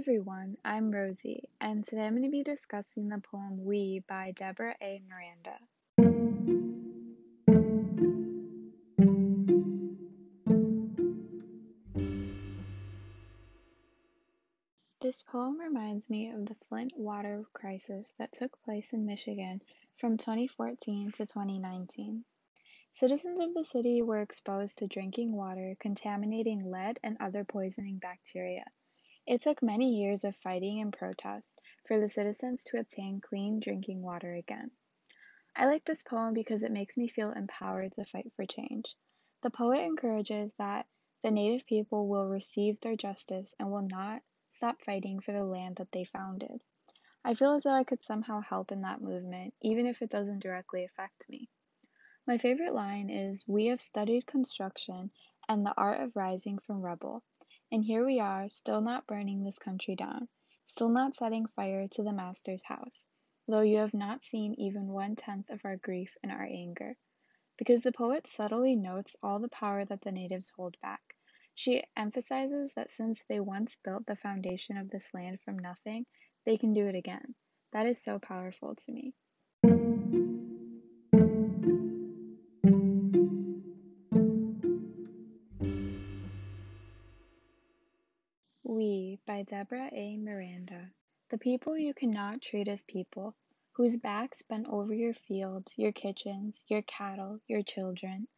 everyone, I'm Rosie, and today I'm going to be discussing the poem We by Deborah A. Miranda. This poem reminds me of the Flint water crisis that took place in Michigan from 2014 to 2019. Citizens of the city were exposed to drinking water contaminating lead and other poisoning bacteria. It took many years of fighting and protest for the citizens to obtain clean drinking water again. I like this poem because it makes me feel empowered to fight for change. The poet encourages that the native people will receive their justice and will not stop fighting for the land that they founded. I feel as though I could somehow help in that movement, even if it doesn't directly affect me. My favorite line is We have studied construction and the art of rising from rubble. And here we are, still not burning this country down, still not setting fire to the Master's house, though you have not seen even one tenth of our grief and our anger. Because the poet subtly notes all the power that the natives hold back. She emphasizes that since they once built the foundation of this land from nothing, they can do it again. That is so powerful to me. We by Deborah A. Miranda. The people you cannot treat as people, whose backs bent over your fields, your kitchens, your cattle, your children.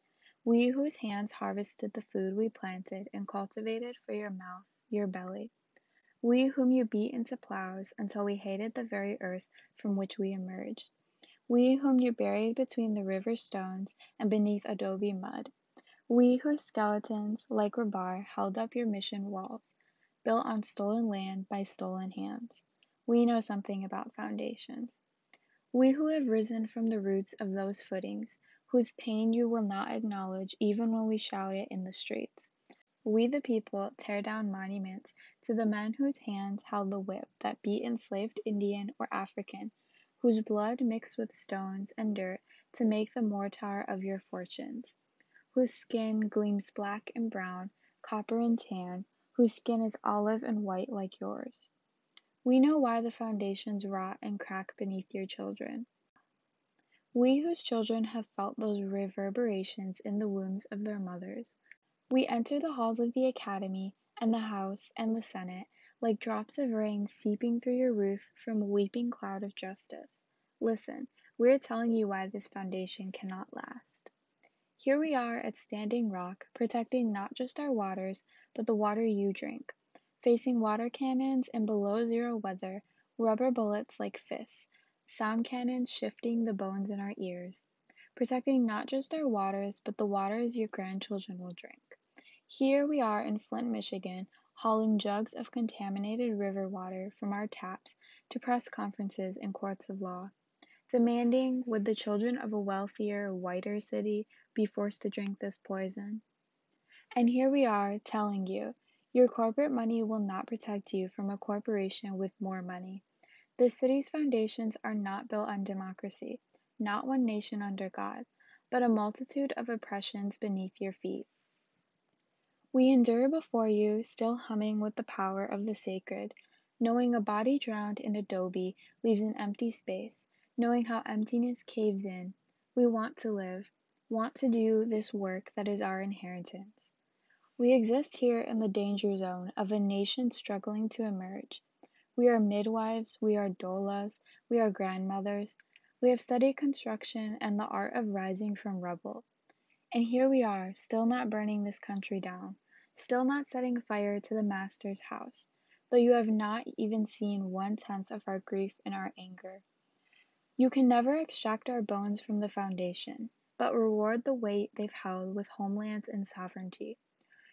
We whose hands harvested the food we planted and cultivated for your mouth, your belly. We whom you beat into plows until we hated the very earth from which we emerged. We whom you buried between the river stones and beneath adobe mud. We whose skeletons, like rebar, held up your mission walls built on stolen land by stolen hands. We know something about foundations. We who have risen from the roots of those footings, whose pain you will not acknowledge even when we shout it in the streets. We, the people, tear down monuments to the men whose hands held the whip that beat enslaved Indian or African, whose blood mixed with stones and dirt to make the mortar of your fortunes, whose skin gleams black and brown, copper and tan, whose skin is olive and white like yours. We know why the foundations rot and crack beneath your children. We whose children have felt those reverberations in the wombs of their mothers. We enter the halls of the Academy and the House and the Senate like drops of rain seeping through your roof from a weeping cloud of justice. Listen, we are telling you why this foundation cannot last. Here we are at Standing Rock, protecting not just our waters, but the water you drink, facing water cannons in below zero weather, rubber bullets like fists, sound cannons shifting the bones in our ears, protecting not just our waters, but the waters your grandchildren will drink. Here we are in Flint, Michigan, hauling jugs of contaminated river water from our taps to press conferences and courts of law demanding would the children of a wealthier, whiter city be forced to drink this poison? And here we are telling you your corporate money will not protect you from a corporation with more money. This city's foundations are not built on democracy, not one nation under God, but a multitude of oppressions beneath your feet. We endure before you, still humming with the power of the sacred, knowing a body drowned in adobe leaves an empty space, knowing how emptiness caves in, we want to live, want to do this work that is our inheritance. We exist here in the danger zone of a nation struggling to emerge. We are midwives, we are doulas, we are grandmothers. We have studied construction and the art of rising from rubble. And here we are, still not burning this country down, still not setting fire to the Master's house, though you have not even seen one tenth of our grief and our anger. You can never extract our bones from the foundation, but reward the weight they've held with homelands and sovereignty.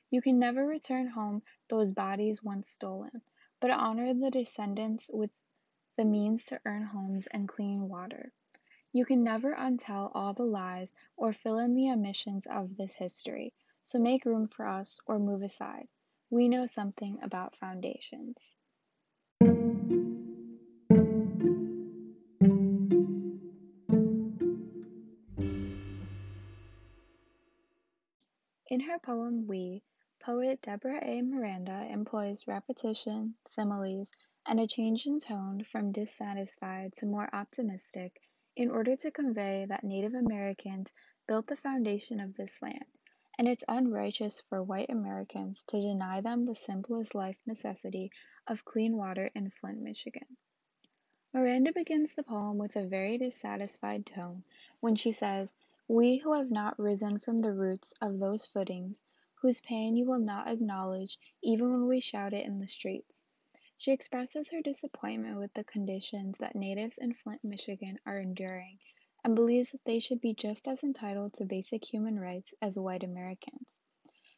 You can never return home those bodies once stolen, but honor the descendants with the means to earn homes and clean water. You can never untell all the lies or fill in the omissions of this history, so make room for us or move aside. We know something about foundations. In her poem We, poet Deborah A. Miranda employs repetition, similes, and a change in tone from dissatisfied to more optimistic in order to convey that Native Americans built the foundation of this land, and it's unrighteous for white Americans to deny them the simplest life necessity of clean water in Flint, Michigan. Miranda begins the poem with a very dissatisfied tone when she says, We who have not risen from the roots of those footings, whose pain you will not acknowledge even when we shout it in the streets. She expresses her disappointment with the conditions that natives in Flint, Michigan are enduring and believes that they should be just as entitled to basic human rights as white Americans.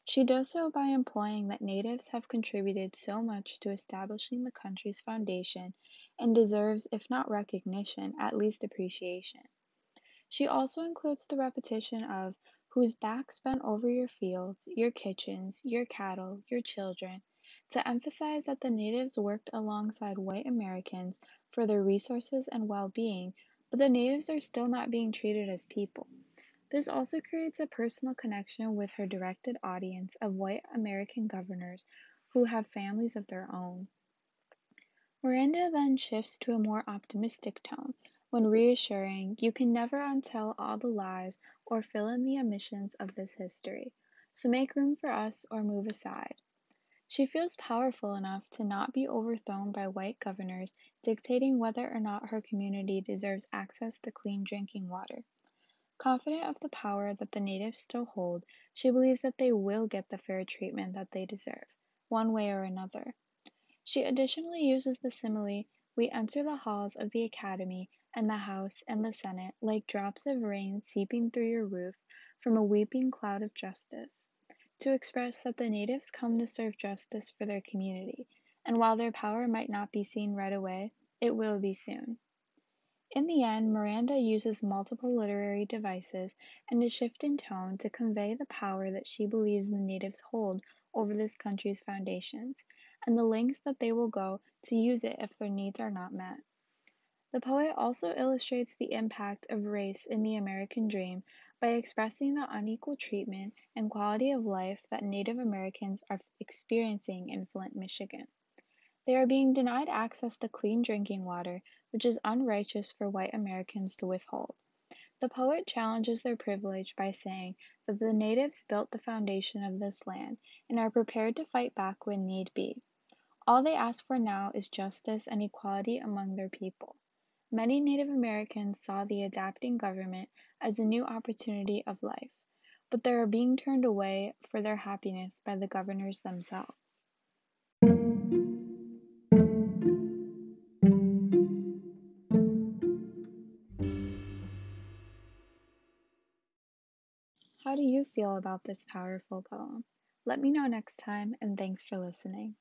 She does so by implying that natives have contributed so much to establishing the country's foundation and deserves, if not recognition, at least appreciation. She also includes the repetition of whose backs bent over your fields, your kitchens, your cattle, your children, to emphasize that the natives worked alongside white Americans for their resources and well being, but the natives are still not being treated as people. This also creates a personal connection with her directed audience of white American governors who have families of their own. Miranda then shifts to a more optimistic tone when reassuring you can never untell all the lies or fill in the omissions of this history, so make room for us or move aside. She feels powerful enough to not be overthrown by white governors dictating whether or not her community deserves access to clean drinking water. Confident of the power that the natives still hold, she believes that they will get the fair treatment that they deserve, one way or another. She additionally uses the simile, we enter the halls of the Academy and the House and the Senate like drops of rain seeping through your roof from a weeping cloud of justice, to express that the natives come to serve justice for their community, and while their power might not be seen right away, it will be soon. In the end, Miranda uses multiple literary devices and a shift in tone to convey the power that she believes the natives hold over this country's foundations, and the lengths that they will go to use it if their needs are not met. The poet also illustrates the impact of race in the American dream by expressing the unequal treatment and quality of life that Native Americans are experiencing in Flint, Michigan. They are being denied access to clean drinking water, which is unrighteous for white Americans to withhold. The poet challenges their privilege by saying that the natives built the foundation of this land and are prepared to fight back when need be. All they ask for now is justice and equality among their people. Many Native Americans saw the adapting government as a new opportunity of life, but they are being turned away for their happiness by the governors themselves. How do you feel about this powerful poem? Let me know next time, and thanks for listening.